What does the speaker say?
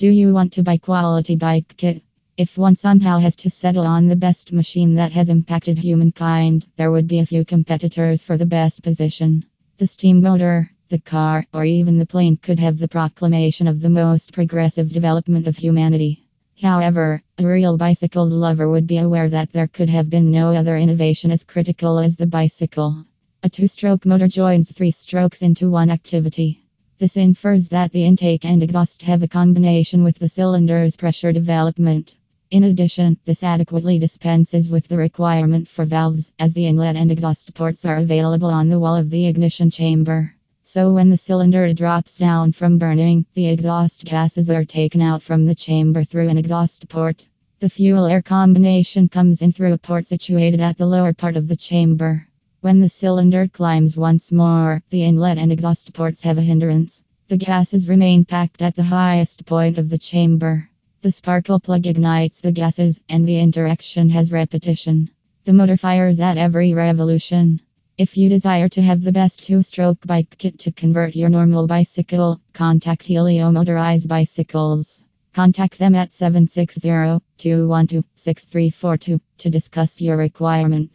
Do you want to buy quality bike kit? If one somehow has to settle on the best machine that has impacted humankind, there would be a few competitors for the best position. The steam motor, the car, or even the plane could have the proclamation of the most progressive development of humanity. However, a real bicycle lover would be aware that there could have been no other innovation as critical as the bicycle. A two stroke motor joins three strokes into one activity. This infers that the intake and exhaust have a combination with the cylinder's pressure development. In addition, this adequately dispenses with the requirement for valves, as the inlet and exhaust ports are available on the wall of the ignition chamber. So, when the cylinder drops down from burning, the exhaust gases are taken out from the chamber through an exhaust port. The fuel air combination comes in through a port situated at the lower part of the chamber. When the cylinder climbs once more, the inlet and exhaust ports have a hindrance. The gases remain packed at the highest point of the chamber. The sparkle plug ignites the gases, and the interaction has repetition. The motor fires at every revolution. If you desire to have the best two stroke bike kit to convert your normal bicycle, contact Helio Motorized Bicycles. Contact them at 760 212 6342 to discuss your requirement.